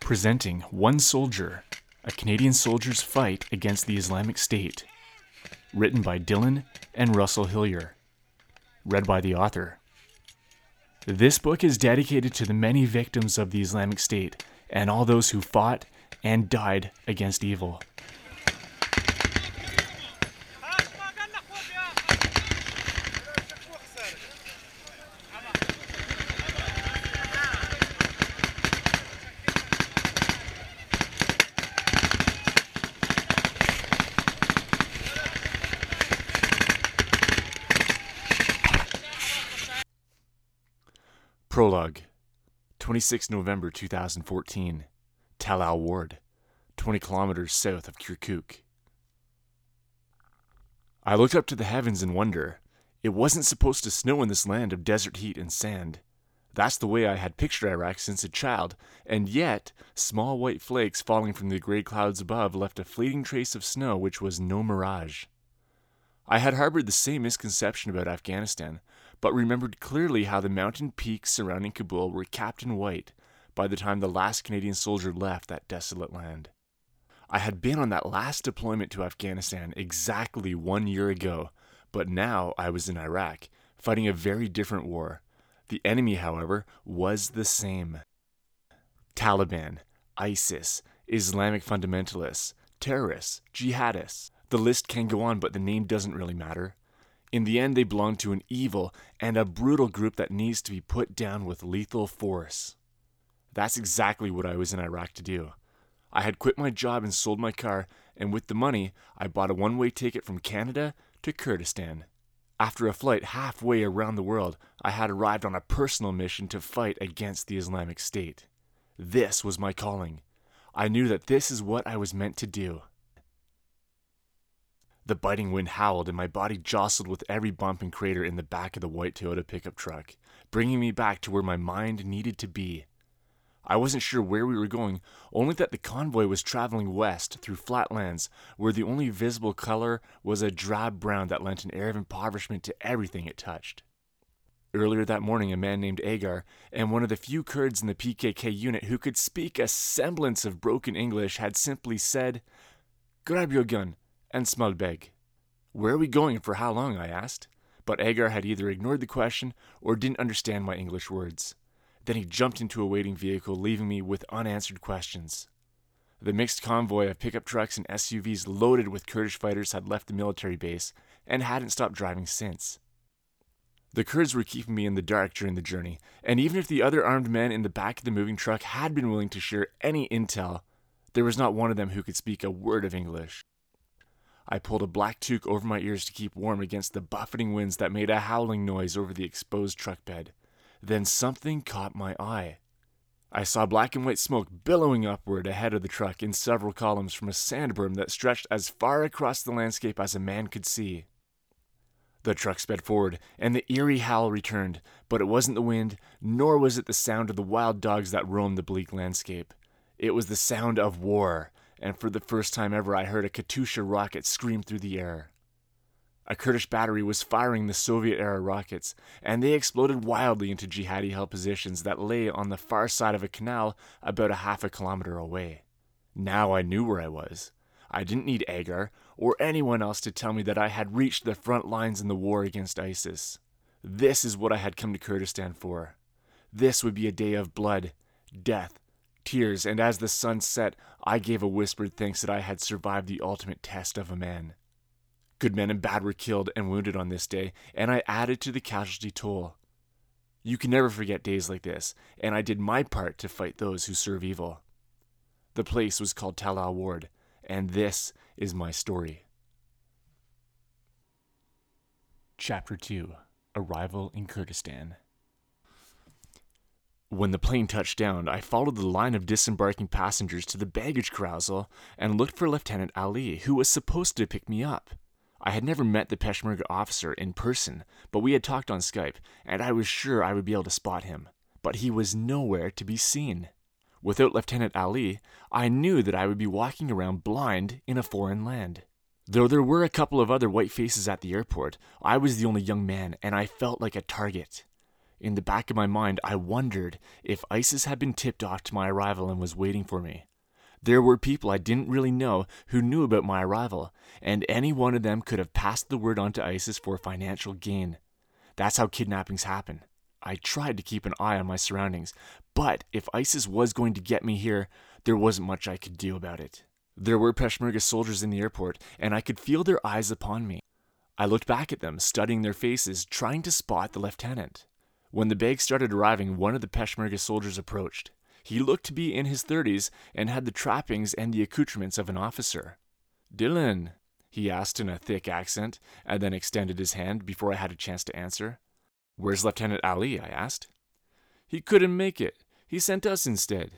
Presenting One Soldier, a Canadian soldier's fight against the Islamic State. Written by Dillon and Russell Hillier. Read by the author. This book is dedicated to the many victims of the Islamic State and all those who fought and died against evil. 26 November 2014. Tal Al Ward, 20 kilometers south of Kirkuk. I looked up to the heavens in wonder. It wasn't supposed to snow in this land of desert heat and sand. That's the way I had pictured Iraq since a child, and yet small white flakes falling from the gray clouds above left a fleeting trace of snow which was no mirage. I had harbored the same misconception about Afghanistan, but remembered clearly how the mountain peaks surrounding Kabul were capped in white by the time the last Canadian soldier left that desolate land. I had been on that last deployment to Afghanistan exactly one year ago, but now I was in Iraq, fighting a very different war. The enemy, however, was the same Taliban, ISIS, Islamic fundamentalists, terrorists, jihadists. The list can go on, but the name doesn't really matter. In the end, they belong to an evil and a brutal group that needs to be put down with lethal force. That's exactly what I was in Iraq to do. I had quit my job and sold my car, and with the money, I bought a one way ticket from Canada to Kurdistan. After a flight halfway around the world, I had arrived on a personal mission to fight against the Islamic State. This was my calling. I knew that this is what I was meant to do. The biting wind howled, and my body jostled with every bump and crater in the back of the white Toyota pickup truck, bringing me back to where my mind needed to be. I wasn't sure where we were going, only that the convoy was traveling west through flatlands, where the only visible color was a drab brown that lent an air of impoverishment to everything it touched. Earlier that morning, a man named Agar and one of the few Kurds in the PKK unit who could speak a semblance of broken English had simply said, Grab your gun and Smulbeg. Where are we going and for how long? I asked. But Agar had either ignored the question or didn't understand my English words. Then he jumped into a waiting vehicle, leaving me with unanswered questions. The mixed convoy of pickup trucks and SUVs loaded with Kurdish fighters had left the military base and hadn't stopped driving since. The Kurds were keeping me in the dark during the journey, and even if the other armed men in the back of the moving truck had been willing to share any intel, there was not one of them who could speak a word of English. I pulled a black toque over my ears to keep warm against the buffeting winds that made a howling noise over the exposed truck bed. Then something caught my eye. I saw black and white smoke billowing upward ahead of the truck in several columns from a sand berm that stretched as far across the landscape as a man could see. The truck sped forward, and the eerie howl returned, but it wasn't the wind, nor was it the sound of the wild dogs that roamed the bleak landscape. It was the sound of war, and for the first time ever, I heard a Katyusha rocket scream through the air. A Kurdish battery was firing the Soviet era rockets, and they exploded wildly into jihadi held positions that lay on the far side of a canal about a half a kilometer away. Now I knew where I was. I didn't need Agar or anyone else to tell me that I had reached the front lines in the war against ISIS. This is what I had come to Kurdistan for. This would be a day of blood, death, tears, and as the sun set, I gave a whispered thanks that I had survived the ultimate test of a man. Good men and bad were killed and wounded on this day, and I added to the casualty toll. You can never forget days like this, and I did my part to fight those who serve evil. The place was called Tal Ward, and this is my story. Chapter 2 Arrival in Kurdistan. When the plane touched down, I followed the line of disembarking passengers to the baggage carousel and looked for Lieutenant Ali, who was supposed to pick me up. I had never met the Peshmerga officer in person, but we had talked on Skype, and I was sure I would be able to spot him. But he was nowhere to be seen. Without Lieutenant Ali, I knew that I would be walking around blind in a foreign land. Though there were a couple of other white faces at the airport, I was the only young man and I felt like a target. In the back of my mind, I wondered if ISIS had been tipped off to my arrival and was waiting for me. There were people I didn't really know who knew about my arrival, and any one of them could have passed the word on to ISIS for financial gain. That's how kidnappings happen. I tried to keep an eye on my surroundings, but if ISIS was going to get me here, there wasn't much I could do about it. There were Peshmerga soldiers in the airport, and I could feel their eyes upon me. I looked back at them, studying their faces, trying to spot the lieutenant. When the bags started arriving, one of the Peshmerga soldiers approached. He looked to be in his thirties and had the trappings and the accoutrements of an officer. Dillon, he asked in a thick accent, and then extended his hand before I had a chance to answer. Where's Lieutenant Ali? I asked. He couldn't make it. He sent us instead.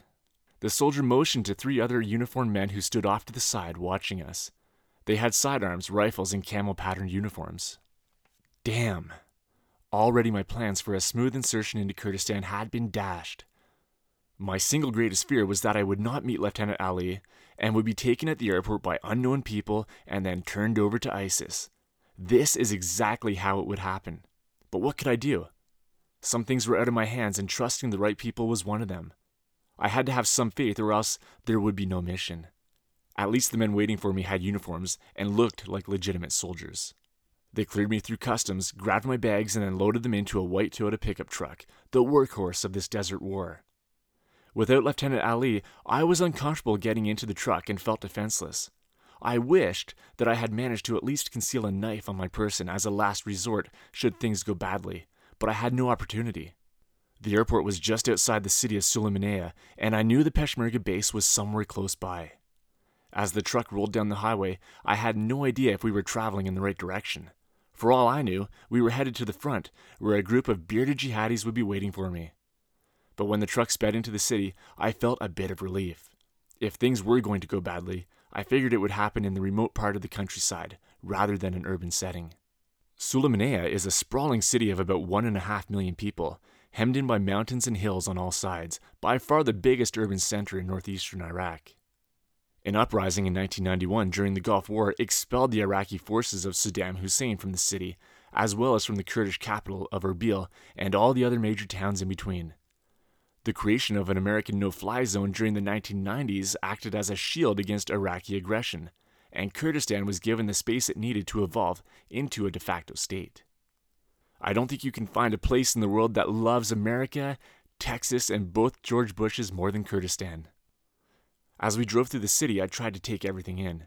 The soldier motioned to three other uniformed men who stood off to the side watching us. They had sidearms, rifles, and camel patterned uniforms. Damn. Already my plans for a smooth insertion into Kurdistan had been dashed. My single greatest fear was that I would not meet Lieutenant Ali and would be taken at the airport by unknown people and then turned over to ISIS. This is exactly how it would happen. But what could I do? Some things were out of my hands, and trusting the right people was one of them. I had to have some faith, or else there would be no mission. At least the men waiting for me had uniforms and looked like legitimate soldiers. They cleared me through customs, grabbed my bags, and then loaded them into a white Toyota pickup truck, the workhorse of this desert war. Without Lieutenant Ali, I was uncomfortable getting into the truck and felt defenseless. I wished that I had managed to at least conceal a knife on my person as a last resort should things go badly, but I had no opportunity. The airport was just outside the city of Sulaymaniyah, and I knew the Peshmerga base was somewhere close by. As the truck rolled down the highway, I had no idea if we were traveling in the right direction. For all I knew, we were headed to the front, where a group of bearded jihadis would be waiting for me but when the truck sped into the city, I felt a bit of relief. If things were going to go badly, I figured it would happen in the remote part of the countryside rather than an urban setting. Sulaymaniyah is a sprawling city of about one and a half million people, hemmed in by mountains and hills on all sides, by far the biggest urban center in northeastern Iraq. An uprising in 1991 during the Gulf War expelled the Iraqi forces of Saddam Hussein from the city, as well as from the Kurdish capital of Erbil and all the other major towns in between. The creation of an American no fly zone during the 1990s acted as a shield against Iraqi aggression, and Kurdistan was given the space it needed to evolve into a de facto state. I don't think you can find a place in the world that loves America, Texas, and both George Bushes more than Kurdistan. As we drove through the city, I tried to take everything in.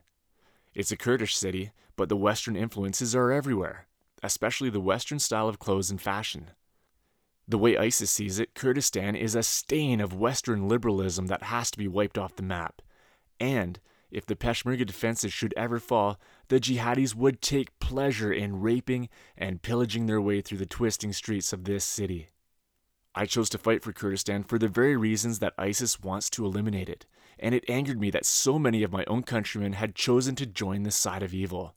It's a Kurdish city, but the Western influences are everywhere, especially the Western style of clothes and fashion. The way ISIS sees it, Kurdistan is a stain of Western liberalism that has to be wiped off the map. And if the Peshmerga defenses should ever fall, the jihadis would take pleasure in raping and pillaging their way through the twisting streets of this city. I chose to fight for Kurdistan for the very reasons that ISIS wants to eliminate it, and it angered me that so many of my own countrymen had chosen to join the side of evil.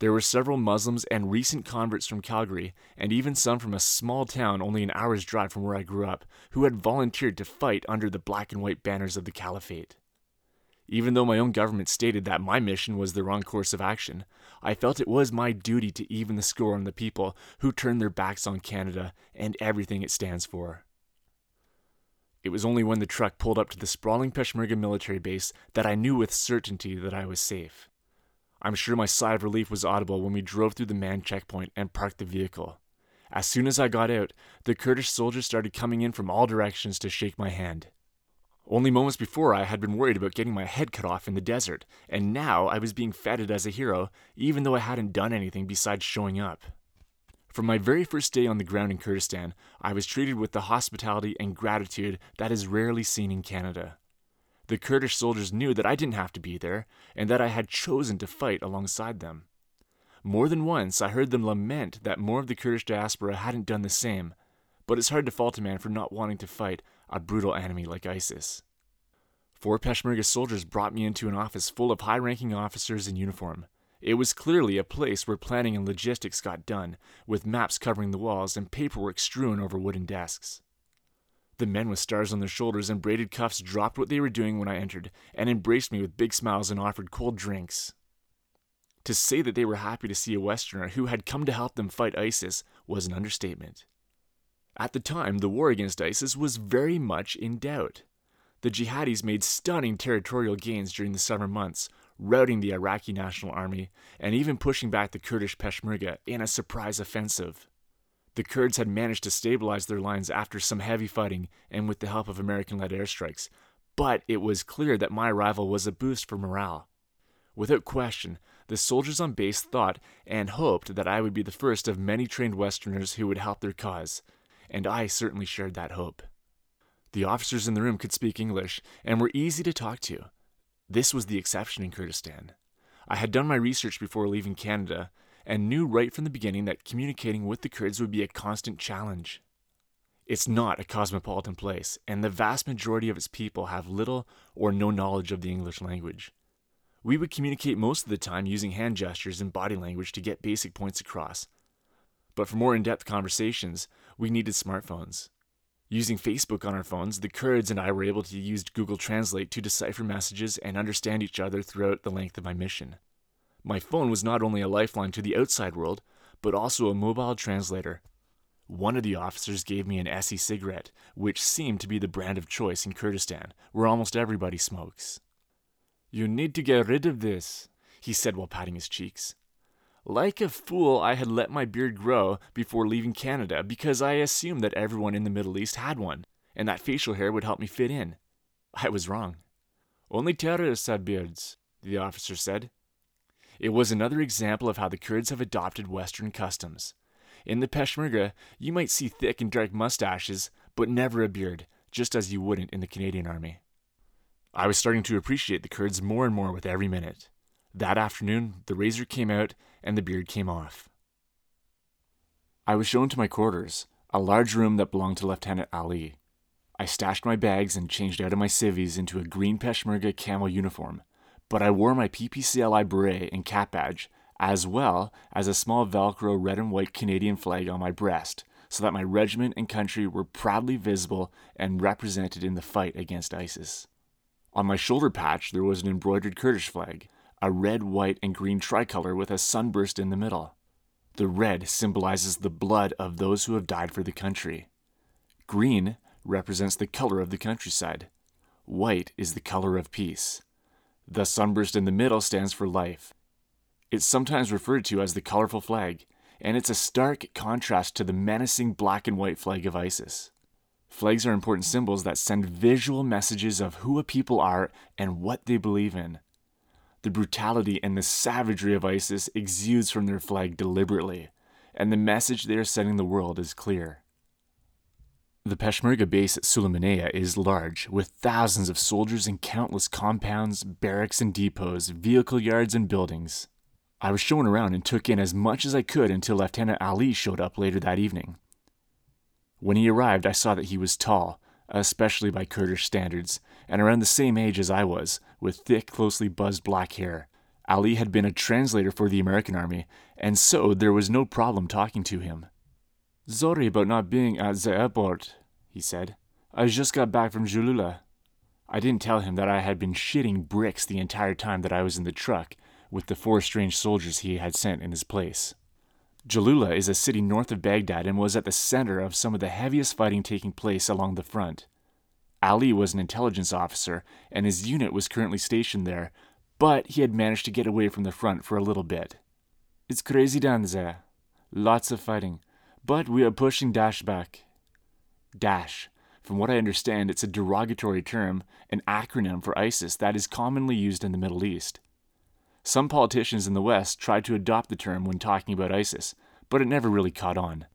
There were several Muslims and recent converts from Calgary, and even some from a small town only an hour's drive from where I grew up, who had volunteered to fight under the black and white banners of the Caliphate. Even though my own government stated that my mission was the wrong course of action, I felt it was my duty to even the score on the people who turned their backs on Canada and everything it stands for. It was only when the truck pulled up to the sprawling Peshmerga military base that I knew with certainty that I was safe. I'm sure my sigh of relief was audible when we drove through the man checkpoint and parked the vehicle. As soon as I got out, the Kurdish soldiers started coming in from all directions to shake my hand. Only moments before, I had been worried about getting my head cut off in the desert, and now I was being feted as a hero, even though I hadn't done anything besides showing up. From my very first day on the ground in Kurdistan, I was treated with the hospitality and gratitude that is rarely seen in Canada. The Kurdish soldiers knew that I didn't have to be there, and that I had chosen to fight alongside them. More than once, I heard them lament that more of the Kurdish diaspora hadn't done the same, but it's hard to fault a man for not wanting to fight a brutal enemy like ISIS. Four Peshmerga soldiers brought me into an office full of high ranking officers in uniform. It was clearly a place where planning and logistics got done, with maps covering the walls and paperwork strewn over wooden desks. The men with stars on their shoulders and braided cuffs dropped what they were doing when I entered and embraced me with big smiles and offered cold drinks. To say that they were happy to see a Westerner who had come to help them fight ISIS was an understatement. At the time, the war against ISIS was very much in doubt. The jihadis made stunning territorial gains during the summer months, routing the Iraqi National Army and even pushing back the Kurdish Peshmerga in a surprise offensive. The Kurds had managed to stabilize their lines after some heavy fighting and with the help of American led airstrikes, but it was clear that my arrival was a boost for morale. Without question, the soldiers on base thought and hoped that I would be the first of many trained Westerners who would help their cause, and I certainly shared that hope. The officers in the room could speak English and were easy to talk to. This was the exception in Kurdistan. I had done my research before leaving Canada and knew right from the beginning that communicating with the Kurds would be a constant challenge. It's not a cosmopolitan place, and the vast majority of its people have little or no knowledge of the English language. We would communicate most of the time using hand gestures and body language to get basic points across. But for more in depth conversations, we needed smartphones. Using Facebook on our phones, the Kurds and I were able to use Google Translate to decipher messages and understand each other throughout the length of my mission. My phone was not only a lifeline to the outside world, but also a mobile translator. One of the officers gave me an Essie cigarette, which seemed to be the brand of choice in Kurdistan, where almost everybody smokes. You need to get rid of this, he said while patting his cheeks. Like a fool, I had let my beard grow before leaving Canada because I assumed that everyone in the Middle East had one, and that facial hair would help me fit in. I was wrong. Only terrorists had beards, the officer said. It was another example of how the Kurds have adopted Western customs. In the Peshmerga, you might see thick and dark mustaches, but never a beard, just as you wouldn't in the Canadian Army. I was starting to appreciate the Kurds more and more with every minute. That afternoon, the razor came out and the beard came off. I was shown to my quarters, a large room that belonged to Lieutenant Ali. I stashed my bags and changed out of my civvies into a green Peshmerga camel uniform, but I wore my PPCLI beret and cap badge, as well as a small Velcro red and white Canadian flag on my breast, so that my regiment and country were proudly visible and represented in the fight against ISIS. On my shoulder patch, there was an embroidered Kurdish flag, a red, white, and green tricolor with a sunburst in the middle. The red symbolizes the blood of those who have died for the country. Green represents the color of the countryside. White is the color of peace. The sunburst in the middle stands for life. It's sometimes referred to as the colorful flag, and it's a stark contrast to the menacing black and white flag of ISIS. Flags are important symbols that send visual messages of who a people are and what they believe in. The brutality and the savagery of ISIS exudes from their flag deliberately, and the message they are sending the world is clear. The Peshmerga base at Sulaymaniyah is large, with thousands of soldiers and countless compounds, barracks and depots, vehicle yards and buildings. I was shown around and took in as much as I could until Lieutenant Ali showed up later that evening. When he arrived, I saw that he was tall, especially by Kurdish standards, and around the same age as I was, with thick, closely buzzed black hair. Ali had been a translator for the American Army, and so there was no problem talking to him. Sorry about not being at the airport, he said. I just got back from Jalula. I didn't tell him that I had been shitting bricks the entire time that I was in the truck with the four strange soldiers he had sent in his place. Jalula is a city north of Baghdad and was at the center of some of the heaviest fighting taking place along the front. Ali was an intelligence officer, and his unit was currently stationed there, but he had managed to get away from the front for a little bit. It's crazy down there. Lots of fighting. But we are pushing Daesh back. Dash. From what I understand, it's a derogatory term, an acronym for ISIS that is commonly used in the Middle East. Some politicians in the West tried to adopt the term when talking about ISIS, but it never really caught on.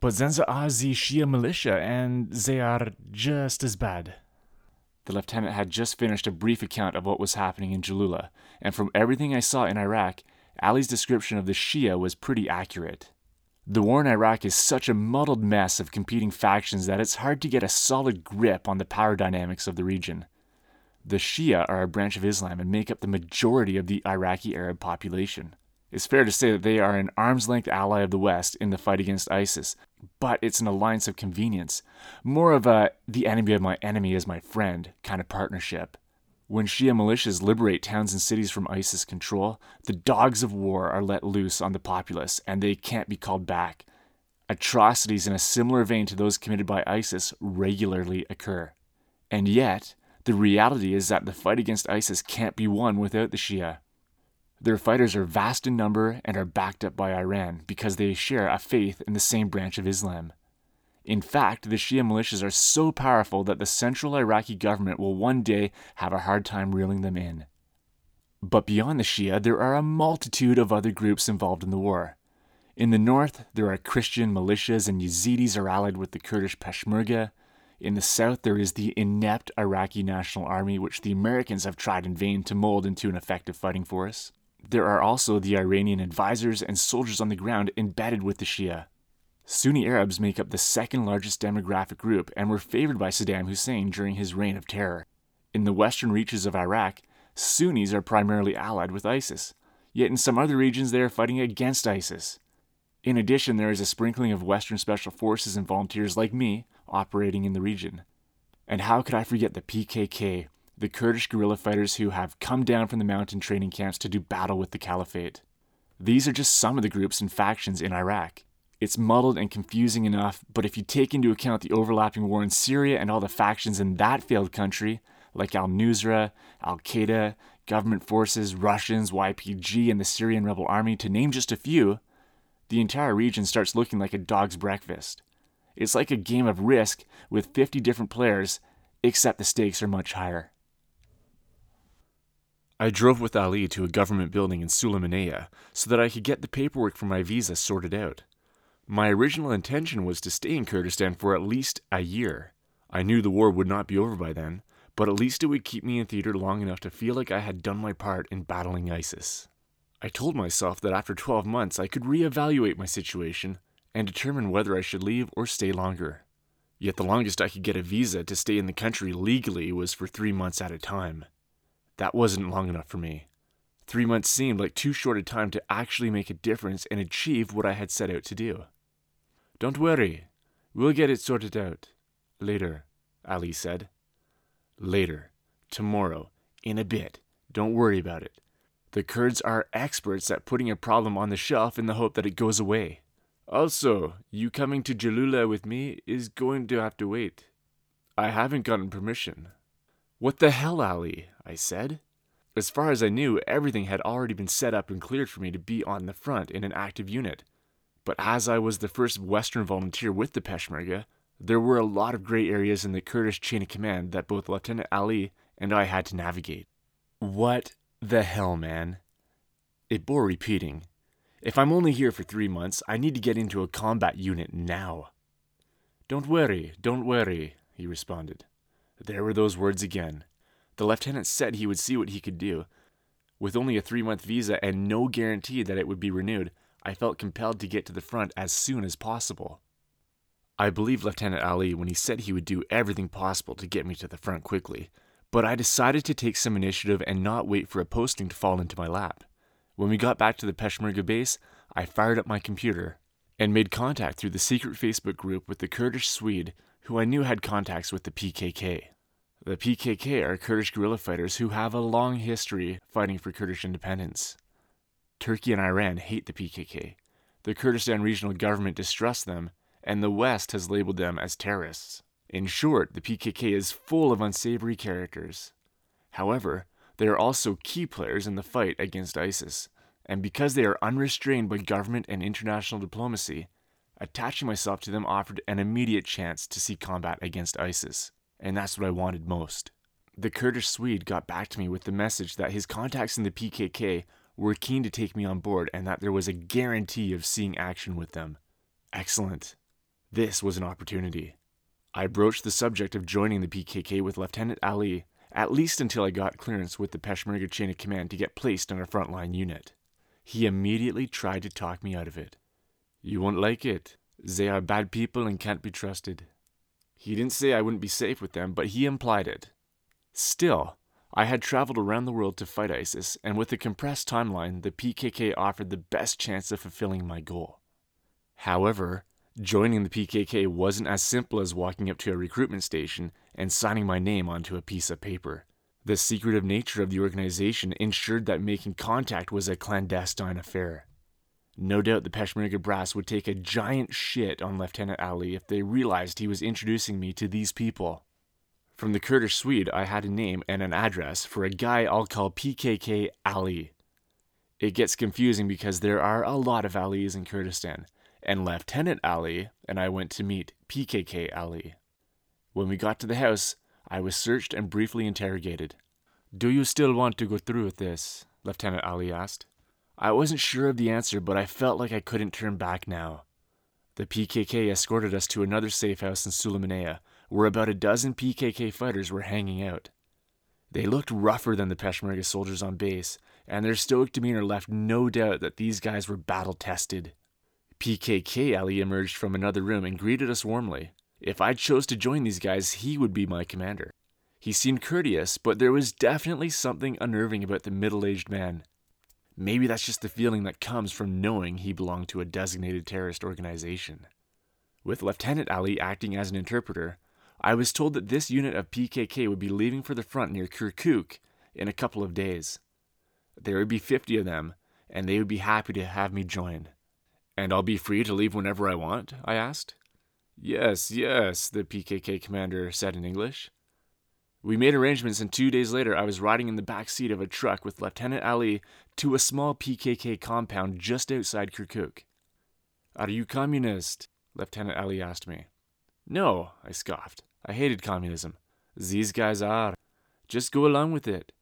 But then there are the Shia militia, and they are just as bad. The lieutenant had just finished a brief account of what was happening in Jalula, and from everything I saw in Iraq, Ali's description of the Shia was pretty accurate. The war in Iraq is such a muddled mess of competing factions that it's hard to get a solid grip on the power dynamics of the region. The Shia are a branch of Islam and make up the majority of the Iraqi Arab population. It's fair to say that they are an arm's length ally of the West in the fight against ISIS, but it's an alliance of convenience, more of a the enemy of my enemy is my friend kind of partnership. When Shia militias liberate towns and cities from ISIS control, the dogs of war are let loose on the populace and they can't be called back. Atrocities in a similar vein to those committed by ISIS regularly occur. And yet, the reality is that the fight against ISIS can't be won without the Shia. Their fighters are vast in number and are backed up by Iran because they share a faith in the same branch of Islam. In fact, the Shia militias are so powerful that the central Iraqi government will one day have a hard time reeling them in. But beyond the Shia, there are a multitude of other groups involved in the war. In the north, there are Christian militias and Yazidis are allied with the Kurdish Peshmerga. In the south, there is the inept Iraqi National Army, which the Americans have tried in vain to mold into an effective fighting force. There are also the Iranian advisors and soldiers on the ground embedded with the Shia. Sunni Arabs make up the second largest demographic group and were favored by Saddam Hussein during his reign of terror. In the western reaches of Iraq, Sunnis are primarily allied with ISIS, yet in some other regions they are fighting against ISIS. In addition, there is a sprinkling of Western special forces and volunteers like me operating in the region. And how could I forget the PKK, the Kurdish guerrilla fighters who have come down from the mountain training camps to do battle with the caliphate? These are just some of the groups and factions in Iraq. It's muddled and confusing enough, but if you take into account the overlapping war in Syria and all the factions in that failed country, like Al Nusra, Al Qaeda, government forces, Russians, YPG, and the Syrian rebel army, to name just a few, the entire region starts looking like a dog's breakfast. It's like a game of risk with 50 different players, except the stakes are much higher. I drove with Ali to a government building in Sulaymaniyah so that I could get the paperwork for my visa sorted out. My original intention was to stay in Kurdistan for at least a year. I knew the war would not be over by then, but at least it would keep me in theater long enough to feel like I had done my part in battling ISIS. I told myself that after 12 months I could reevaluate my situation and determine whether I should leave or stay longer. Yet the longest I could get a visa to stay in the country legally was for three months at a time. That wasn't long enough for me. Three months seemed like too short a time to actually make a difference and achieve what I had set out to do. Don't worry, we'll get it sorted out. Later, Ali said. Later. Tomorrow. In a bit. Don't worry about it. The Kurds are experts at putting a problem on the shelf in the hope that it goes away. Also, you coming to Jalula with me is going to have to wait. I haven't gotten permission. What the hell, Ali? I said. As far as I knew, everything had already been set up and cleared for me to be on the front in an active unit. But as I was the first Western volunteer with the Peshmerga, there were a lot of gray areas in the Kurdish chain of command that both Lieutenant Ali and I had to navigate. What the hell, man? It bore repeating. If I'm only here for three months, I need to get into a combat unit now. Don't worry, don't worry, he responded. There were those words again. The lieutenant said he would see what he could do. With only a three month visa and no guarantee that it would be renewed, I felt compelled to get to the front as soon as possible. I believed Lieutenant Ali when he said he would do everything possible to get me to the front quickly, but I decided to take some initiative and not wait for a posting to fall into my lap. When we got back to the Peshmerga base, I fired up my computer and made contact through the secret Facebook group with the Kurdish Swede who I knew had contacts with the PKK. The PKK are Kurdish guerrilla fighters who have a long history fighting for Kurdish independence. Turkey and Iran hate the PKK. The Kurdistan regional government distrusts them, and the West has labeled them as terrorists. In short, the PKK is full of unsavory characters. However, they are also key players in the fight against ISIS, and because they are unrestrained by government and international diplomacy, attaching myself to them offered an immediate chance to see combat against ISIS, and that's what I wanted most. The Kurdish Swede got back to me with the message that his contacts in the PKK were keen to take me on board and that there was a guarantee of seeing action with them. Excellent. This was an opportunity. I broached the subject of joining the PKK with Lieutenant Ali, at least until I got clearance with the Peshmerga chain of command to get placed on a frontline unit. He immediately tried to talk me out of it. You won't like it. They are bad people and can't be trusted. He didn't say I wouldn't be safe with them, but he implied it. Still, I had traveled around the world to fight ISIS, and with a compressed timeline, the PKK offered the best chance of fulfilling my goal. However, joining the PKK wasn't as simple as walking up to a recruitment station and signing my name onto a piece of paper. The secretive nature of the organization ensured that making contact was a clandestine affair. No doubt the Peshmerga brass would take a giant shit on Lieutenant Ali if they realized he was introducing me to these people. From the Kurdish Swede, I had a name and an address for a guy I'll call PKK Ali. It gets confusing because there are a lot of Alis in Kurdistan, and Lieutenant Ali and I went to meet PKK Ali. When we got to the house, I was searched and briefly interrogated. Do you still want to go through with this? Lieutenant Ali asked. I wasn't sure of the answer, but I felt like I couldn't turn back now. The PKK escorted us to another safe house in Sulaymaniyah, where about a dozen PKK fighters were hanging out. They looked rougher than the Peshmerga soldiers on base, and their stoic demeanor left no doubt that these guys were battle tested. PKK Ali emerged from another room and greeted us warmly. If I chose to join these guys, he would be my commander. He seemed courteous, but there was definitely something unnerving about the middle aged man. Maybe that's just the feeling that comes from knowing he belonged to a designated terrorist organization. With Lieutenant Ali acting as an interpreter, I was told that this unit of PKK would be leaving for the front near Kirkuk in a couple of days. There would be 50 of them, and they would be happy to have me join. And I'll be free to leave whenever I want? I asked. Yes, yes, the PKK commander said in English. We made arrangements, and two days later, I was riding in the back seat of a truck with Lieutenant Ali to a small PKK compound just outside Kirkuk. Are you communist? Lieutenant Ali asked me. No, I scoffed. I hated communism. These guys are. Just go along with it.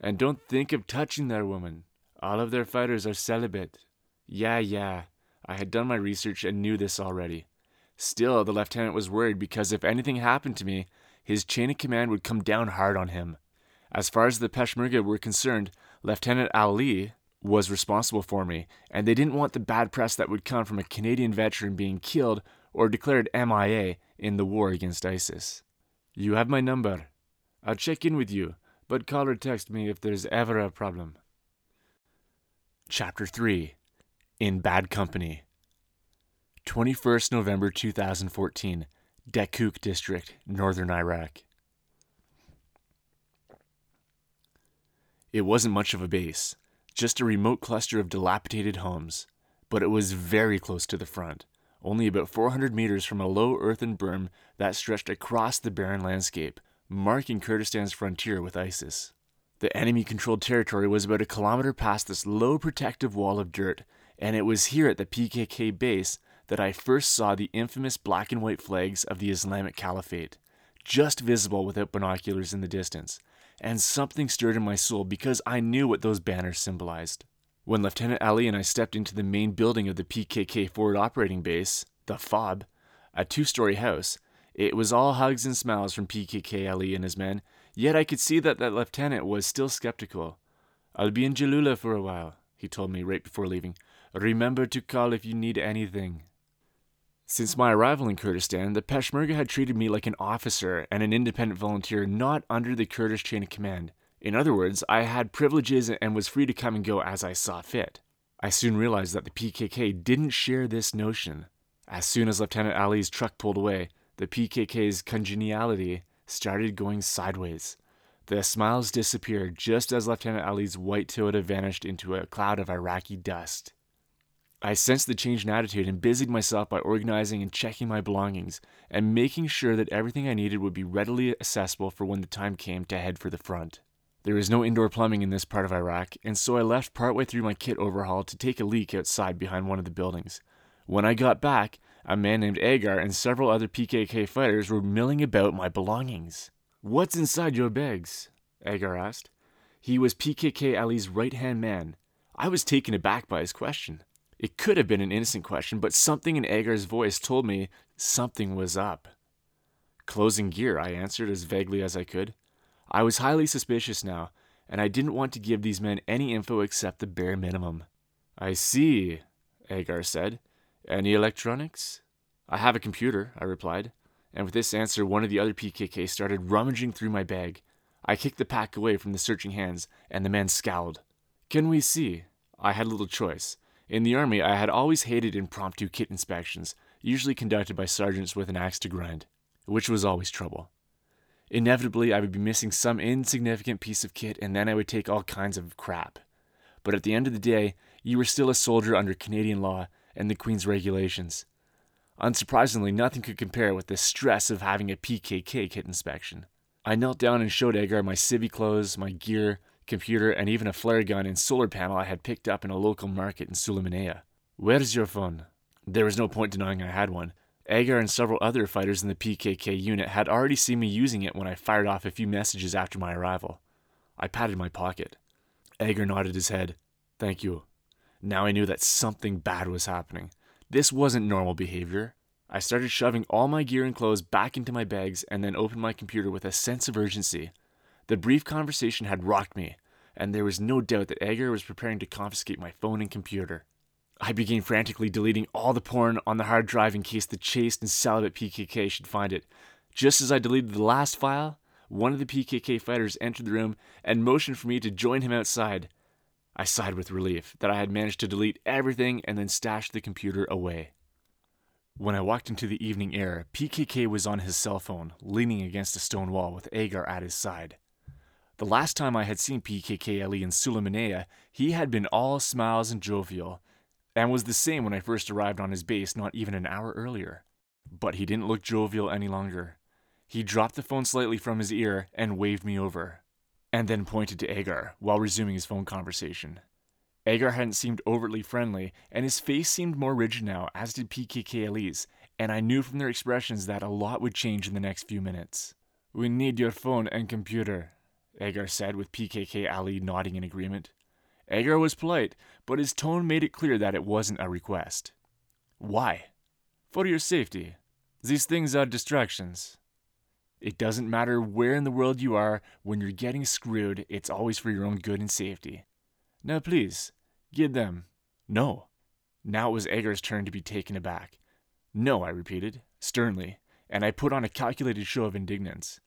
And don't think of touching their woman. All of their fighters are celibate. Yeah, yeah. I had done my research and knew this already. Still, the lieutenant was worried because if anything happened to me, his chain of command would come down hard on him. As far as the Peshmerga were concerned, Lieutenant Ali was responsible for me, and they didn't want the bad press that would come from a Canadian veteran being killed or declared MIA in the war against ISIS. You have my number. I'll check in with you, but call or text me if there's ever a problem. Chapter 3 In Bad Company 21st November 2014, Dakuk District, Northern Iraq. It wasn't much of a base, just a remote cluster of dilapidated homes, but it was very close to the front, only about 400 meters from a low earthen berm that stretched across the barren landscape, marking Kurdistan's frontier with ISIS. The enemy controlled territory was about a kilometer past this low protective wall of dirt, and it was here at the PKK base that I first saw the infamous black and white flags of the Islamic Caliphate, just visible without binoculars in the distance, and something stirred in my soul because I knew what those banners symbolized. When Lieutenant Ali and I stepped into the main building of the PKK forward operating base, the FOB, a two story house, it was all hugs and smiles from PKK Ali and his men, yet I could see that that lieutenant was still skeptical. I'll be in Jalula for a while, he told me right before leaving. Remember to call if you need anything. Since my arrival in Kurdistan, the Peshmerga had treated me like an officer and an independent volunteer not under the Kurdish chain of command. In other words, I had privileges and was free to come and go as I saw fit. I soon realized that the PKK didn't share this notion. As soon as Lieutenant Ali's truck pulled away, the PKK's congeniality started going sideways. The smiles disappeared just as Lieutenant Ali's white Toyota vanished into a cloud of Iraqi dust. I sensed the change in attitude and busied myself by organizing and checking my belongings and making sure that everything I needed would be readily accessible for when the time came to head for the front. There is no indoor plumbing in this part of Iraq, and so I left partway through my kit overhaul to take a leak outside behind one of the buildings. When I got back, a man named Agar and several other PKK fighters were milling about my belongings. What's inside your bags? Agar asked. He was PKK Ali's right hand man. I was taken aback by his question. It could have been an innocent question, but something in Agar's voice told me something was up. Closing gear, I answered as vaguely as I could. I was highly suspicious now, and I didn't want to give these men any info except the bare minimum. I see, Agar said. Any electronics? I have a computer, I replied, and with this answer, one of the other PKK started rummaging through my bag. I kicked the pack away from the searching hands, and the man scowled. Can we see? I had little choice. In the Army, I had always hated impromptu kit inspections, usually conducted by sergeants with an axe to grind, which was always trouble. Inevitably, I would be missing some insignificant piece of kit, and then I would take all kinds of crap. But at the end of the day, you were still a soldier under Canadian law and the Queen's regulations. Unsurprisingly, nothing could compare with the stress of having a PKK kit inspection. I knelt down and showed Agar my civvy clothes, my gear, computer, and even a flare gun and solar panel I had picked up in a local market in Sulaymaniyah. Where's your phone? There was no point denying I had one. Agar and several other fighters in the PKK unit had already seen me using it when I fired off a few messages after my arrival. I patted my pocket. Agar nodded his head. Thank you. Now I knew that something bad was happening. This wasn't normal behavior. I started shoving all my gear and clothes back into my bags and then opened my computer with a sense of urgency. The brief conversation had rocked me, and there was no doubt that Agar was preparing to confiscate my phone and computer. I began frantically deleting all the porn on the hard drive in case the chaste and celibate PKK should find it. Just as I deleted the last file, one of the PKK fighters entered the room and motioned for me to join him outside. I sighed with relief that I had managed to delete everything and then stashed the computer away. When I walked into the evening air, PKK was on his cell phone, leaning against a stone wall with Agar at his side. The last time I had seen PKK Ali in Sulaymaniyah, he had been all smiles and jovial, and was the same when I first arrived on his base not even an hour earlier. But he didn't look jovial any longer. He dropped the phone slightly from his ear and waved me over and then pointed to Agar while resuming his phone conversation. Agar hadn't seemed overtly friendly, and his face seemed more rigid now, as did PKK Ali's, and I knew from their expressions that a lot would change in the next few minutes. We need your phone and computer, Agar said, with PKK Ali nodding in agreement. Agar was polite, but his tone made it clear that it wasn't a request. Why? For your safety. These things are distractions. It doesn't matter where in the world you are, when you're getting screwed, it's always for your own good and safety. Now, please, give them. No. Now it was Agar's turn to be taken aback. No, I repeated, sternly, and I put on a calculated show of indignance.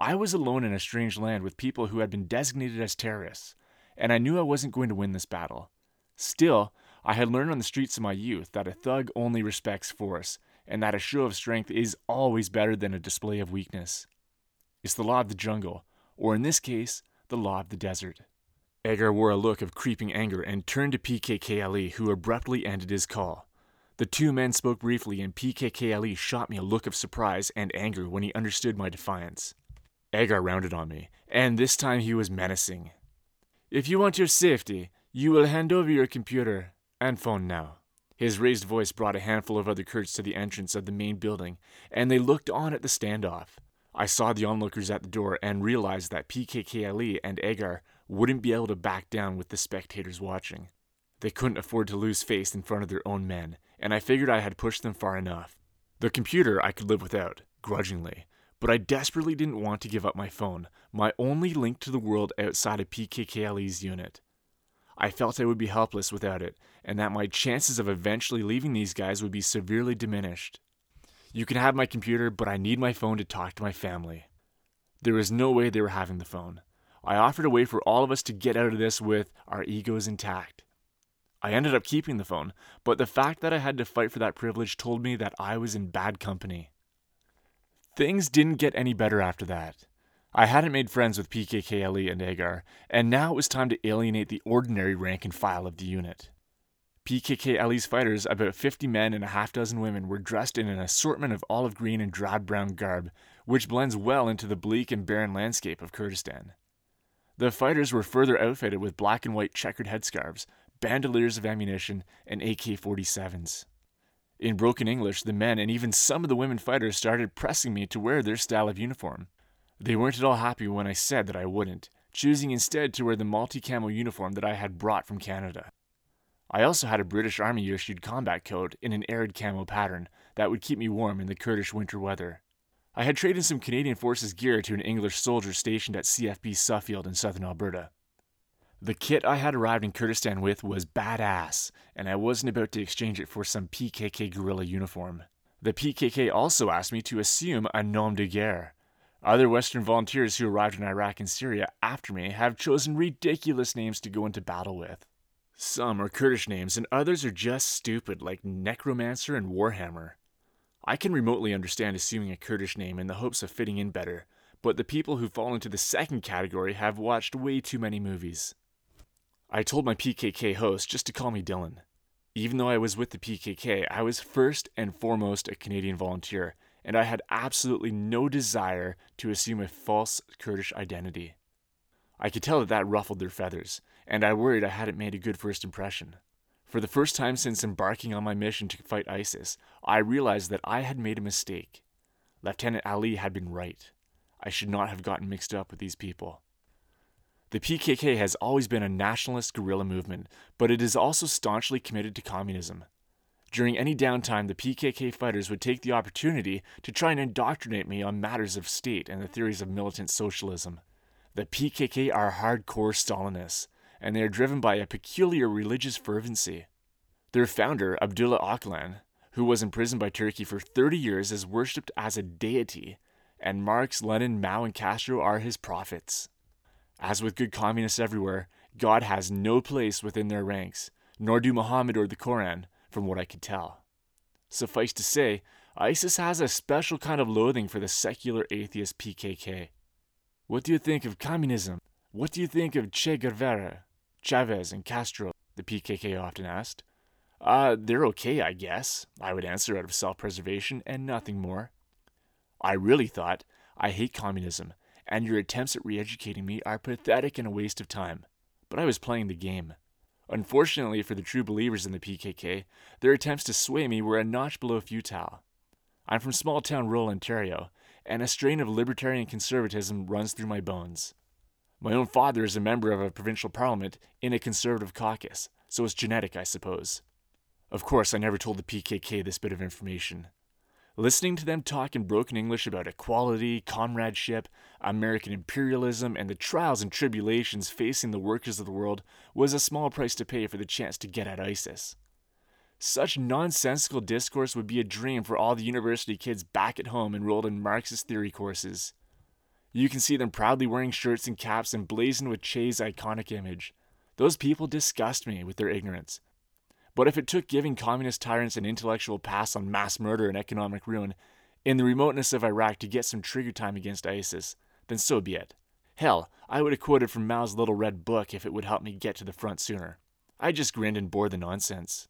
I was alone in a strange land with people who had been designated as terrorists, and I knew I wasn't going to win this battle. Still, I had learned on the streets of my youth that a thug only respects force, and that a show of strength is always better than a display of weakness. It's the law of the jungle, or in this case, the law of the desert. Agar wore a look of creeping anger and turned to PKK who abruptly ended his call. The two men spoke briefly, and PKK shot me a look of surprise and anger when he understood my defiance. Agar rounded on me, and this time he was menacing. If you want your safety, you will hand over your computer and phone now. His raised voice brought a handful of other Kurds to the entrance of the main building, and they looked on at the standoff. I saw the onlookers at the door and realized that PKK Ali and Agar wouldn't be able to back down with the spectators watching. They couldn't afford to lose face in front of their own men, and I figured I had pushed them far enough. The computer I could live without, grudgingly, but I desperately didn't want to give up my phone, my only link to the world outside of PKK Ali's unit. I felt I would be helpless without it, and that my chances of eventually leaving these guys would be severely diminished. You can have my computer, but I need my phone to talk to my family. There was no way they were having the phone. I offered a way for all of us to get out of this with our egos intact. I ended up keeping the phone, but the fact that I had to fight for that privilege told me that I was in bad company. Things didn't get any better after that. I hadn't made friends with PKK Ali and Agar, and now it was time to alienate the ordinary rank and file of the unit. PKK Ali's fighters, about 50 men and a half dozen women, were dressed in an assortment of olive green and drab brown garb, which blends well into the bleak and barren landscape of Kurdistan. The fighters were further outfitted with black and white checkered headscarves, bandoliers of ammunition, and AK 47s. In broken English, the men and even some of the women fighters started pressing me to wear their style of uniform. They weren't at all happy when I said that I wouldn't, choosing instead to wear the multi camo uniform that I had brought from Canada. I also had a British Army issued combat coat in an arid camo pattern that would keep me warm in the Kurdish winter weather. I had traded some Canadian Forces gear to an English soldier stationed at CFB Suffield in southern Alberta. The kit I had arrived in Kurdistan with was badass, and I wasn't about to exchange it for some PKK guerrilla uniform. The PKK also asked me to assume a nom de guerre, other Western volunteers who arrived in Iraq and Syria after me have chosen ridiculous names to go into battle with. Some are Kurdish names, and others are just stupid, like Necromancer and Warhammer. I can remotely understand assuming a Kurdish name in the hopes of fitting in better, but the people who fall into the second category have watched way too many movies. I told my PKK host just to call me Dillon. Even though I was with the PKK, I was first and foremost a Canadian volunteer, and I had absolutely no desire to assume a false Kurdish identity. I could tell that that ruffled their feathers, and I worried I hadn't made a good first impression. For the first time since embarking on my mission to fight ISIS, I realized that I had made a mistake. Lieutenant Ali had been right. I should not have gotten mixed up with these people. The PKK has always been a nationalist guerrilla movement, but it is also staunchly committed to communism. During any downtime, the PKK fighters would take the opportunity to try and indoctrinate me on matters of state and the theories of militant socialism. The PKK are hardcore Stalinists, and they are driven by a peculiar religious fervency. Their founder, Abdullah Öcalan, who was imprisoned by Turkey for 30 years, is worshipped as a deity, and Marx, Lenin, Mao, and Castro are his prophets. As with good communists everywhere, God has no place within their ranks, nor do Muhammad or the Koran, from what I could tell. Suffice to say, ISIS has a special kind of loathing for the secular atheist PKK. What do you think of communism? What do you think of Che Guevara, Chavez, and Castro? The PKK often asked. Uh, they're okay, I guess, I would answer out of self preservation and nothing more. I really thought, I hate communism, and your attempts at re educating me are pathetic and a waste of time. But I was playing the game. Unfortunately for the true believers in the PKK, their attempts to sway me were a notch below futile. I'm from small town rural Ontario, and a strain of libertarian conservatism runs through my bones. My own father is a member of a provincial parliament in a conservative caucus, so it's genetic, I suppose. Of course, I never told the PKK this bit of information. Listening to them talk in broken English about equality, comradeship, American imperialism, and the trials and tribulations facing the workers of the world was a small price to pay for the chance to get at ISIS. Such nonsensical discourse would be a dream for all the university kids back at home enrolled in Marxist theory courses. You can see them proudly wearing shirts and caps emblazoned with Che's iconic image. Those people disgust me with their ignorance. But if it took giving communist tyrants an intellectual pass on mass murder and economic ruin in the remoteness of Iraq to get some trigger time against ISIS, then so be it. Hell, I would have quoted from Mao's little red book if it would help me get to the front sooner. I just grinned and bore the nonsense.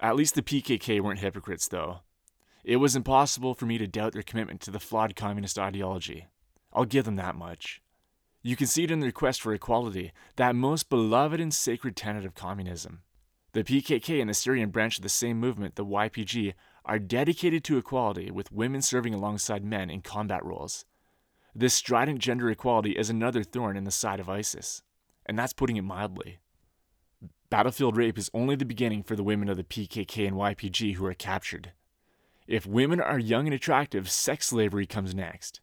At least the PKK weren't hypocrites, though. It was impossible for me to doubt their commitment to the flawed communist ideology. I'll give them that much. You can see it in their quest for equality, that most beloved and sacred tenet of communism. The PKK and the Syrian branch of the same movement, the YPG, are dedicated to equality, with women serving alongside men in combat roles. This strident gender equality is another thorn in the side of ISIS, and that's putting it mildly. Battlefield rape is only the beginning for the women of the PKK and YPG who are captured. If women are young and attractive, sex slavery comes next.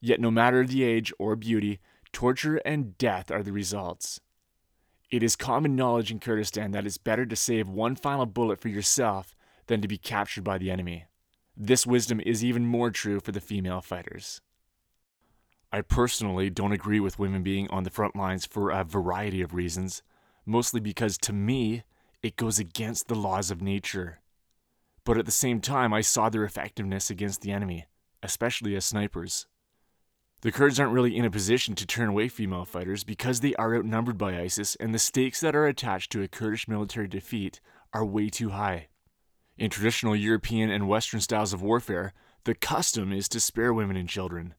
Yet, no matter the age or beauty, torture and death are the results. It is common knowledge in Kurdistan that it's better to save one final bullet for yourself than to be captured by the enemy. This wisdom is even more true for the female fighters. I personally don't agree with women being on the front lines for a variety of reasons, mostly because to me, it goes against the laws of nature. But at the same time, I saw their effectiveness against the enemy, especially as snipers. The Kurds aren't really in a position to turn away female fighters because they are outnumbered by ISIS, and the stakes that are attached to a Kurdish military defeat are way too high. In traditional European and Western styles of warfare, the custom is to spare women and children.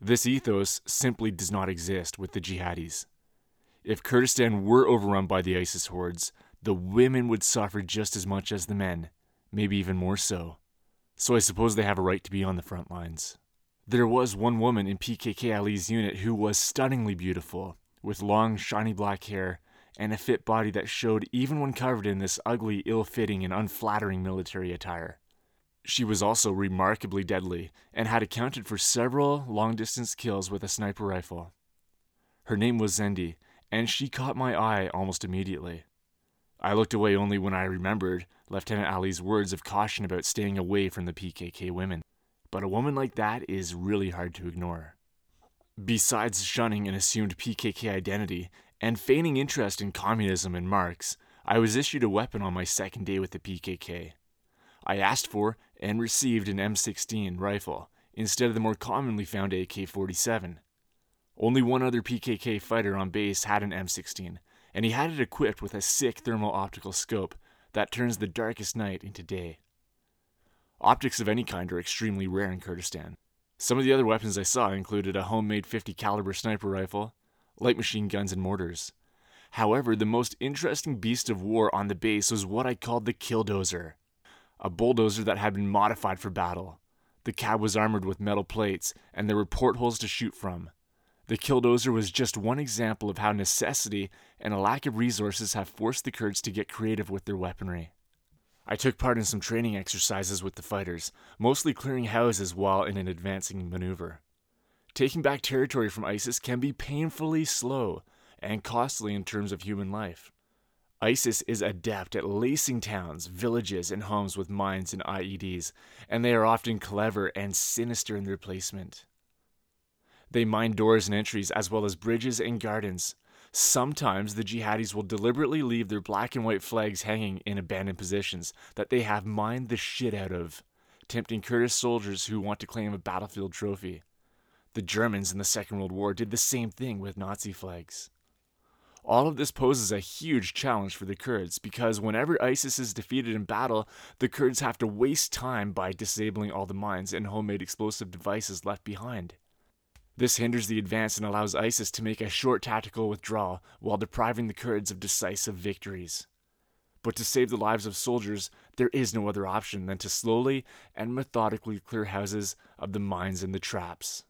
This ethos simply does not exist with the jihadis. If Kurdistan were overrun by the ISIS hordes, the women would suffer just as much as the men, maybe even more so. So I suppose they have a right to be on the front lines. There was one woman in PKK Ali's unit who was stunningly beautiful, with long, shiny black hair and a fit body that showed even when covered in this ugly, ill fitting, and unflattering military attire. She was also remarkably deadly and had accounted for several long distance kills with a sniper rifle. Her name was Zendi, and she caught my eye almost immediately. I looked away only when I remembered Lieutenant Ali's words of caution about staying away from the PKK women but a woman like that is really hard to ignore. Besides shunning an assumed PKK identity and feigning interest in communism and Marx, I was issued a weapon on my second day with the PKK. I asked for and received an M16 rifle, instead of the more commonly found AK 47. Only one other PKK fighter on base had an M16, and he had it equipped with a sick thermal optical scope that turns the darkest night into day. Optics of any kind are extremely rare in Kurdistan. Some of the other weapons I saw included a homemade 50 caliber sniper rifle, light machine guns and mortars. However, the most interesting beast of war on the base was what I called the Killdozer, a bulldozer that had been modified for battle. The cab was armored with metal plates, and there were portholes to shoot from. The Killdozer was just one example of how necessity and a lack of resources have forced the Kurds to get creative with their weaponry. I took part in some training exercises with the fighters, mostly clearing houses while in an advancing maneuver. Taking back territory from ISIS can be painfully slow and costly in terms of human life. ISIS is adept at lacing towns, villages, and homes with mines and IEDs, and they are often clever and sinister in their placement. They mine doors and entries as well as bridges and gardens, Sometimes the jihadis will deliberately leave their black and white flags hanging in abandoned positions that they have mined the shit out of, tempting Kurdish soldiers who want to claim a battlefield trophy. The Germans in the Second World War did the same thing with Nazi flags. All of this poses a huge challenge for the Kurds because whenever ISIS is defeated in battle, the Kurds have to waste time by disabling all the mines and homemade explosive devices left behind. This hinders the advance and allows ISIS to make a short tactical withdrawal while depriving the Kurds of decisive victories. But to save the lives of soldiers, there is no other option than to slowly and methodically clear houses of the mines and the traps.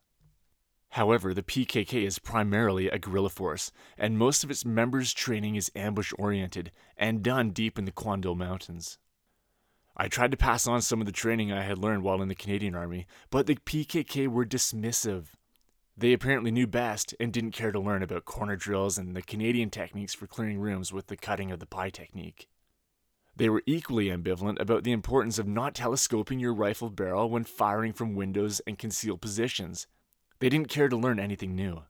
However, the PKK is primarily a guerrilla force, and most of its members' training is ambush oriented and done deep in the Qandil Mountains. I tried to pass on some of the training I had learned while in the Canadian Army, but the PKK were dismissive. They apparently knew best and didn't care to learn about corner drills and the Canadian techniques for clearing rooms with the cutting of the pie technique. They were equally ambivalent about the importance of not telescoping your rifle barrel when firing from windows and concealed positions. They didn't care to learn anything new.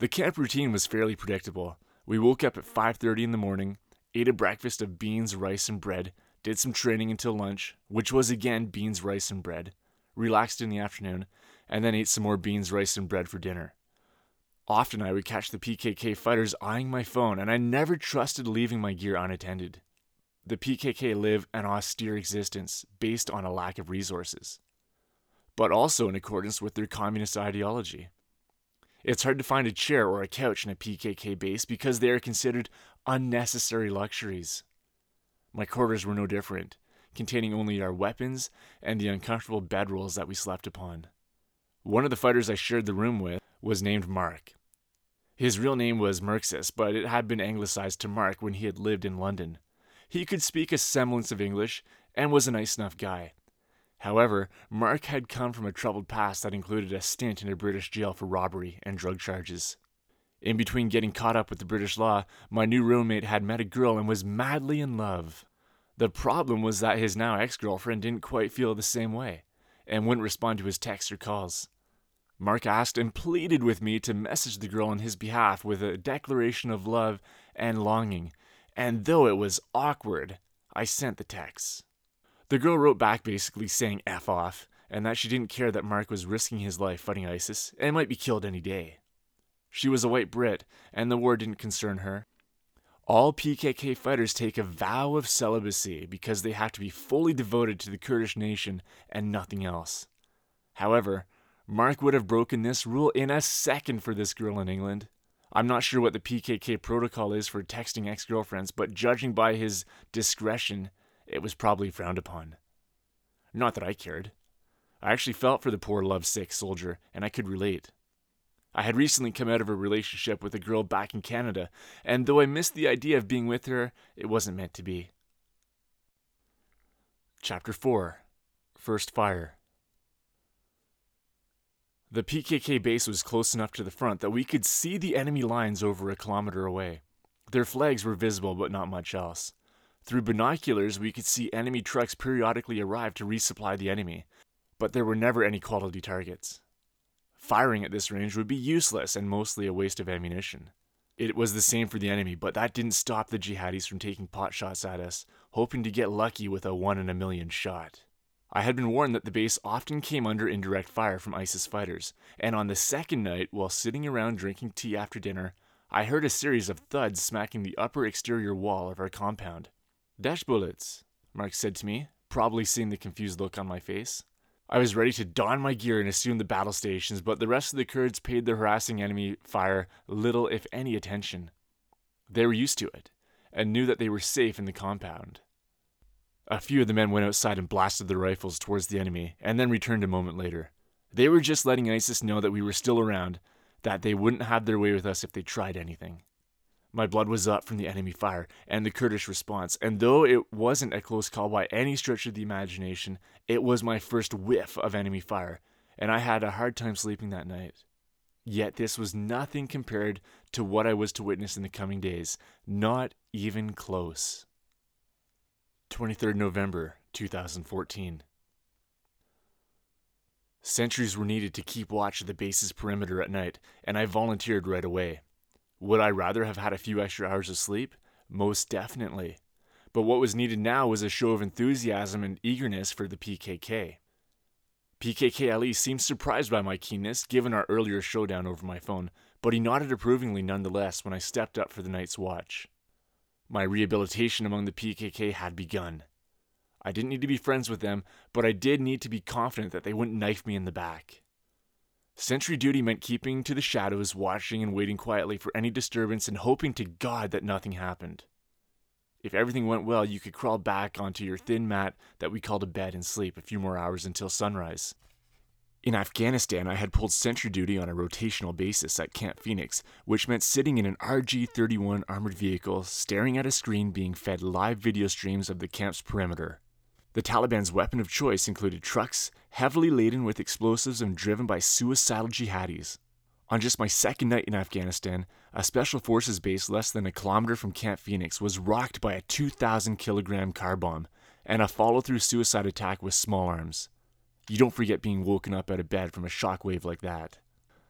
The camp routine was fairly predictable. We woke up at 5:30 in the morning, ate a breakfast of beans, rice, and bread, did some training until lunch, which was again beans, rice, and bread, relaxed in the afternoon, and then ate some more beans, rice, and bread for dinner. Often I would catch the PKK fighters eyeing my phone, and I never trusted leaving my gear unattended. The PKK live an austere existence based on a lack of resources, but also in accordance with their communist ideology. It's hard to find a chair or a couch in a PKK base because they are considered unnecessary luxuries. My quarters were no different, containing only our weapons and the uncomfortable bedrolls that we slept upon. One of the fighters I shared the room with was named Mark. His real name was Merxis, but it had been anglicized to Mark when he had lived in London. He could speak a semblance of English and was a nice enough guy. However, Mark had come from a troubled past that included a stint in a British jail for robbery and drug charges. In between getting caught up with the British law, my new roommate had met a girl and was madly in love. The problem was that his now ex girlfriend didn't quite feel the same way and wouldn't respond to his texts or calls. Mark asked and pleaded with me to message the girl on his behalf with a declaration of love and longing, and though it was awkward, I sent the text. The girl wrote back basically saying F off, and that she didn't care that Mark was risking his life fighting ISIS and might be killed any day. She was a white Brit, and the war didn't concern her. All PKK fighters take a vow of celibacy because they have to be fully devoted to the Kurdish nation and nothing else. However, Mark would have broken this rule in a second for this girl in England. I'm not sure what the PKK protocol is for texting ex girlfriends, but judging by his discretion, it was probably frowned upon. Not that I cared. I actually felt for the poor lovesick soldier, and I could relate. I had recently come out of a relationship with a girl back in Canada, and though I missed the idea of being with her, it wasn't meant to be. Chapter 4 First Fire the PKK base was close enough to the front that we could see the enemy lines over a kilometer away. Their flags were visible, but not much else. Through binoculars, we could see enemy trucks periodically arrive to resupply the enemy, but there were never any quality targets. Firing at this range would be useless and mostly a waste of ammunition. It was the same for the enemy, but that didn't stop the jihadis from taking pot shots at us, hoping to get lucky with a one in a million shot. I had been warned that the base often came under indirect fire from ISIS fighters, and on the second night, while sitting around drinking tea after dinner, I heard a series of thuds smacking the upper exterior wall of our compound. Daesh bullets, Mark said to me, probably seeing the confused look on my face. I was ready to don my gear and assume the battle stations, but the rest of the Kurds paid the harassing enemy fire little, if any, attention. They were used to it, and knew that they were safe in the compound. A few of the men went outside and blasted their rifles towards the enemy, and then returned a moment later. They were just letting ISIS know that we were still around, that they wouldn't have their way with us if they tried anything. My blood was up from the enemy fire and the Kurdish response, and though it wasn't a close call by any stretch of the imagination, it was my first whiff of enemy fire, and I had a hard time sleeping that night. Yet this was nothing compared to what I was to witness in the coming days, not even close. 23rd November 2014. Sentries were needed to keep watch of the base's perimeter at night, and I volunteered right away. Would I rather have had a few extra hours of sleep? Most definitely. But what was needed now was a show of enthusiasm and eagerness for the PKK. PKK Ali seemed surprised by my keenness, given our earlier showdown over my phone, but he nodded approvingly nonetheless when I stepped up for the night's watch. My rehabilitation among the PKK had begun. I didn't need to be friends with them, but I did need to be confident that they wouldn't knife me in the back. Sentry duty meant keeping to the shadows, watching and waiting quietly for any disturbance and hoping to God that nothing happened. If everything went well, you could crawl back onto your thin mat that we called a bed and sleep a few more hours until sunrise. In Afghanistan, I had pulled sentry duty on a rotational basis at Camp Phoenix, which meant sitting in an RG 31 armored vehicle, staring at a screen being fed live video streams of the camp's perimeter. The Taliban's weapon of choice included trucks, heavily laden with explosives and driven by suicidal jihadis. On just my second night in Afghanistan, a special forces base less than a kilometer from Camp Phoenix was rocked by a 2,000 kilogram car bomb and a follow through suicide attack with small arms. You don't forget being woken up out of bed from a shockwave like that.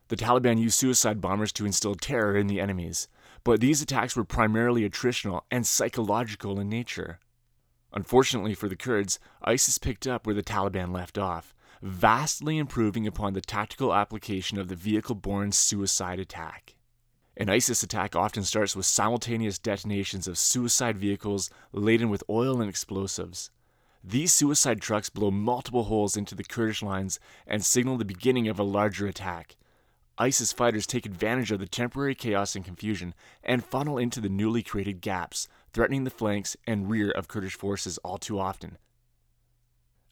The Taliban used suicide bombers to instill terror in the enemies, but these attacks were primarily attritional and psychological in nature. Unfortunately for the Kurds, ISIS picked up where the Taliban left off, vastly improving upon the tactical application of the vehicle borne suicide attack. An ISIS attack often starts with simultaneous detonations of suicide vehicles laden with oil and explosives. These suicide trucks blow multiple holes into the Kurdish lines and signal the beginning of a larger attack. ISIS fighters take advantage of the temporary chaos and confusion and funnel into the newly created gaps, threatening the flanks and rear of Kurdish forces all too often.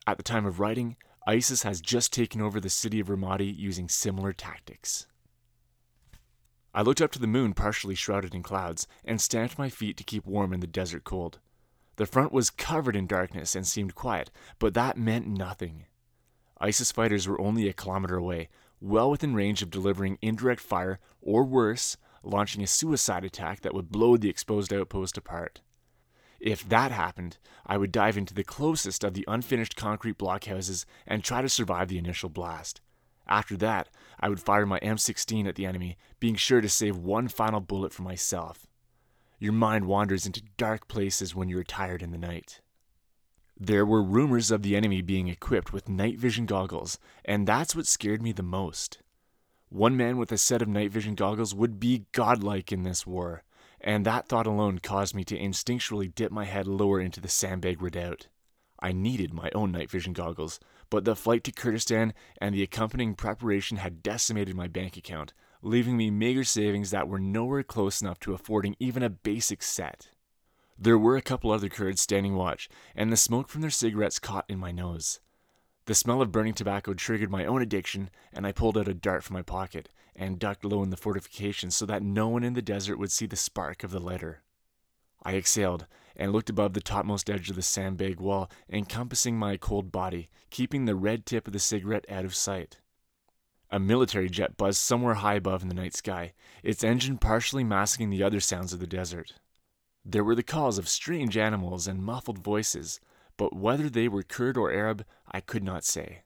At the time of writing, ISIS has just taken over the city of Ramadi using similar tactics. I looked up to the moon, partially shrouded in clouds, and stamped my feet to keep warm in the desert cold. The front was covered in darkness and seemed quiet, but that meant nothing. ISIS fighters were only a kilometer away, well within range of delivering indirect fire, or worse, launching a suicide attack that would blow the exposed outpost apart. If that happened, I would dive into the closest of the unfinished concrete blockhouses and try to survive the initial blast. After that, I would fire my M16 at the enemy, being sure to save one final bullet for myself. Your mind wanders into dark places when you're tired in the night. There were rumors of the enemy being equipped with night vision goggles, and that's what scared me the most. One man with a set of night vision goggles would be godlike in this war, and that thought alone caused me to instinctually dip my head lower into the sandbag redoubt. I needed my own night vision goggles, but the flight to Kurdistan and the accompanying preparation had decimated my bank account, leaving me meager savings that were nowhere close enough to affording even a basic set. There were a couple other Kurds standing watch, and the smoke from their cigarettes caught in my nose. The smell of burning tobacco triggered my own addiction, and I pulled out a dart from my pocket and ducked low in the fortifications so that no one in the desert would see the spark of the lighter. I exhaled and looked above the topmost edge of the sandbag wall, encompassing my cold body, keeping the red tip of the cigarette out of sight. A military jet buzzed somewhere high above in the night sky, its engine partially masking the other sounds of the desert. There were the calls of strange animals and muffled voices, but whether they were Kurd or Arab, I could not say.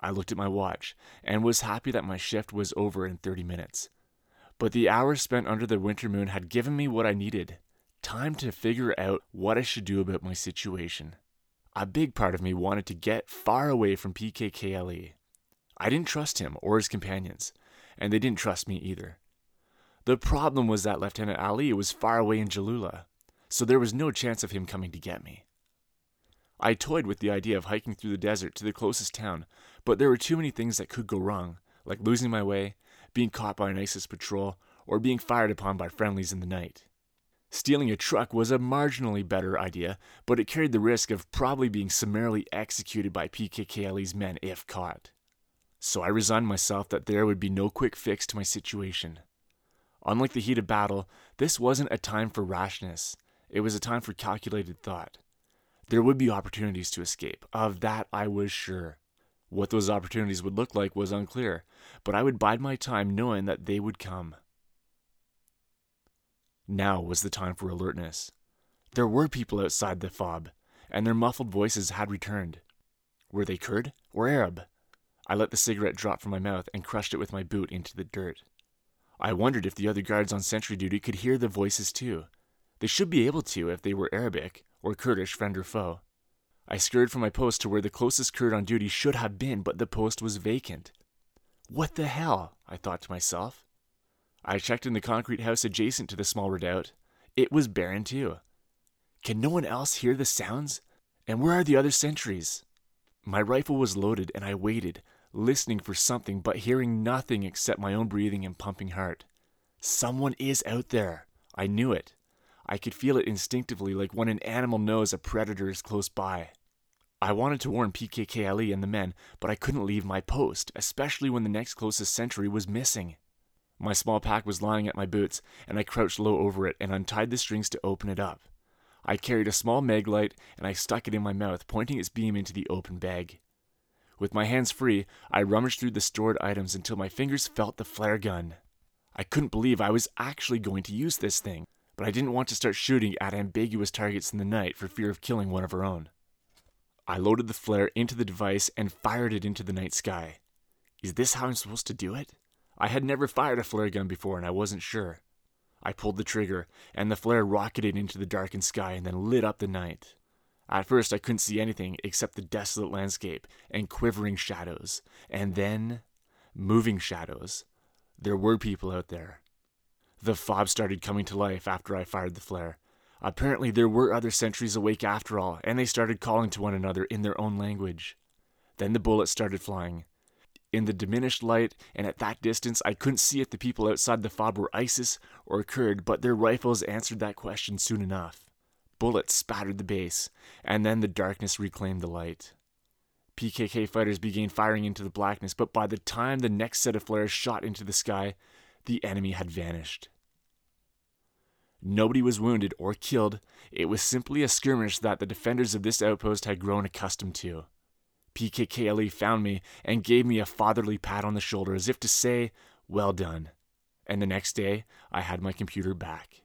I looked at my watch and was happy that my shift was over in 30 minutes. But the hours spent under the winter moon had given me what I needed time to figure out what I should do about my situation. A big part of me wanted to get far away from PKK Ali. I didn't trust him or his companions, and they didn't trust me either. The problem was that Lieutenant Ali was far away in Jalula, so there was no chance of him coming to get me. I toyed with the idea of hiking through the desert to the closest town, but there were too many things that could go wrong, like losing my way, being caught by an ISIS patrol, or being fired upon by friendlies in the night. Stealing a truck was a marginally better idea, but it carried the risk of probably being summarily executed by PKK Ali's men if caught. So I resigned myself that there would be no quick fix to my situation. Unlike the heat of battle, this wasn't a time for rashness, it was a time for calculated thought. There would be opportunities to escape, of that I was sure. What those opportunities would look like was unclear, but I would bide my time knowing that they would come. Now was the time for alertness. There were people outside the fob, and their muffled voices had returned. Were they Kurd or Arab? I let the cigarette drop from my mouth and crushed it with my boot into the dirt. I wondered if the other guards on sentry duty could hear the voices too. They should be able to if they were Arabic or Kurdish, friend or foe. I scurried from my post to where the closest Kurd on duty should have been, but the post was vacant. What the hell? I thought to myself. I checked in the concrete house adjacent to the small redoubt. It was barren too. Can no one else hear the sounds? And where are the other sentries? My rifle was loaded and I waited, listening for something but hearing nothing except my own breathing and pumping heart. Someone is out there. I knew it. I could feel it instinctively like when an animal knows a predator is close by. I wanted to warn PKK Ali and the men, but I couldn't leave my post, especially when the next closest sentry was missing. My small pack was lying at my boots, and I crouched low over it and untied the strings to open it up. I carried a small mag light and I stuck it in my mouth, pointing its beam into the open bag. With my hands free, I rummaged through the stored items until my fingers felt the flare gun. I couldn't believe I was actually going to use this thing, but I didn't want to start shooting at ambiguous targets in the night for fear of killing one of our own. I loaded the flare into the device and fired it into the night sky. Is this how I'm supposed to do it? I had never fired a flare gun before and I wasn't sure. I pulled the trigger, and the flare rocketed into the darkened sky and then lit up the night. At first, I couldn't see anything except the desolate landscape and quivering shadows, and then moving shadows. There were people out there. The fob started coming to life after I fired the flare. Apparently, there were other sentries awake after all, and they started calling to one another in their own language. Then the bullets started flying, in the diminished light, and at that distance, I couldn't see if the people outside the fob were ISIS or Kurd, but their rifles answered that question soon enough. Bullets spattered the base, and then the darkness reclaimed the light. PKK fighters began firing into the blackness, but by the time the next set of flares shot into the sky, the enemy had vanished. Nobody was wounded or killed. It was simply a skirmish that the defenders of this outpost had grown accustomed to. PKK Ali found me and gave me a fatherly pat on the shoulder as if to say, Well done. And the next day, I had my computer back.